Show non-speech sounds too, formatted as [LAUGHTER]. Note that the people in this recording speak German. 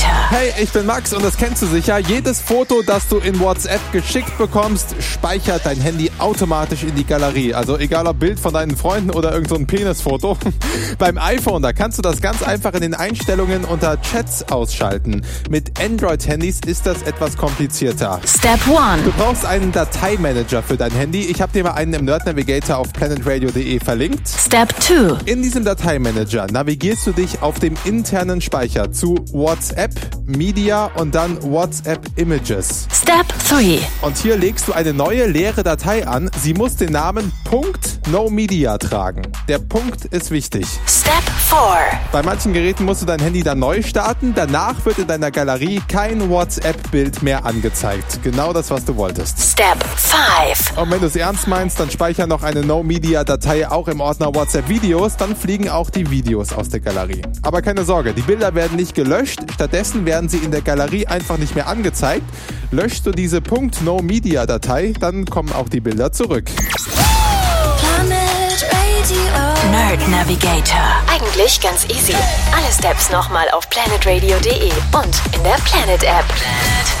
Navigator. Hey, ich bin Max und das kennst du sicher. Jedes Foto, das du in WhatsApp geschickt bekommst, speichert dein Handy automatisch in die Galerie. Also egal ob Bild von deinen Freunden oder irgendein so Penisfoto. [LAUGHS] Beim iPhone, da kannst du das ganz einfach in den Einstellungen unter Chats ausschalten. Mit Android-Handys ist das etwas komplizierter. Step 1. Du brauchst einen Dateimanager für dein Handy. Ich habe dir mal einen im Nerd Navigator auf planetradio.de verlinkt. Step 2. In diesem Dateimanager navigierst du dich auf dem internen Speicher zu WhatsApp, Media und dann WhatsApp Images. Step 3. Und hier legst du eine neue leere Datei an. Sie muss den Namen .nomedia tragen. Der Punkt ist wichtig. Step 4. Bei manchen Geräten musst du dein Handy dann neu starten. Danach wird in deiner Galerie kein WhatsApp-Bild mehr angezeigt. Genau das, was du wolltest. Step 5. Und wenn du es ernst meinst, dann speicher noch eine No-Media-Datei auch im Ordner WhatsApp-Videos. Dann fliegen auch die Videos aus der Galerie. Aber keine Sorge, die Bilder werden nicht gelöscht. Stattdessen werden sie in der Galerie einfach nicht mehr angezeigt. Löschst du diese .no-media-Datei, dann kommen auch die Bilder zurück. Planet Radio. Nerd Navigator. Eigentlich ganz easy. Alle Steps nochmal auf planetradio.de und in der Planet App. Planet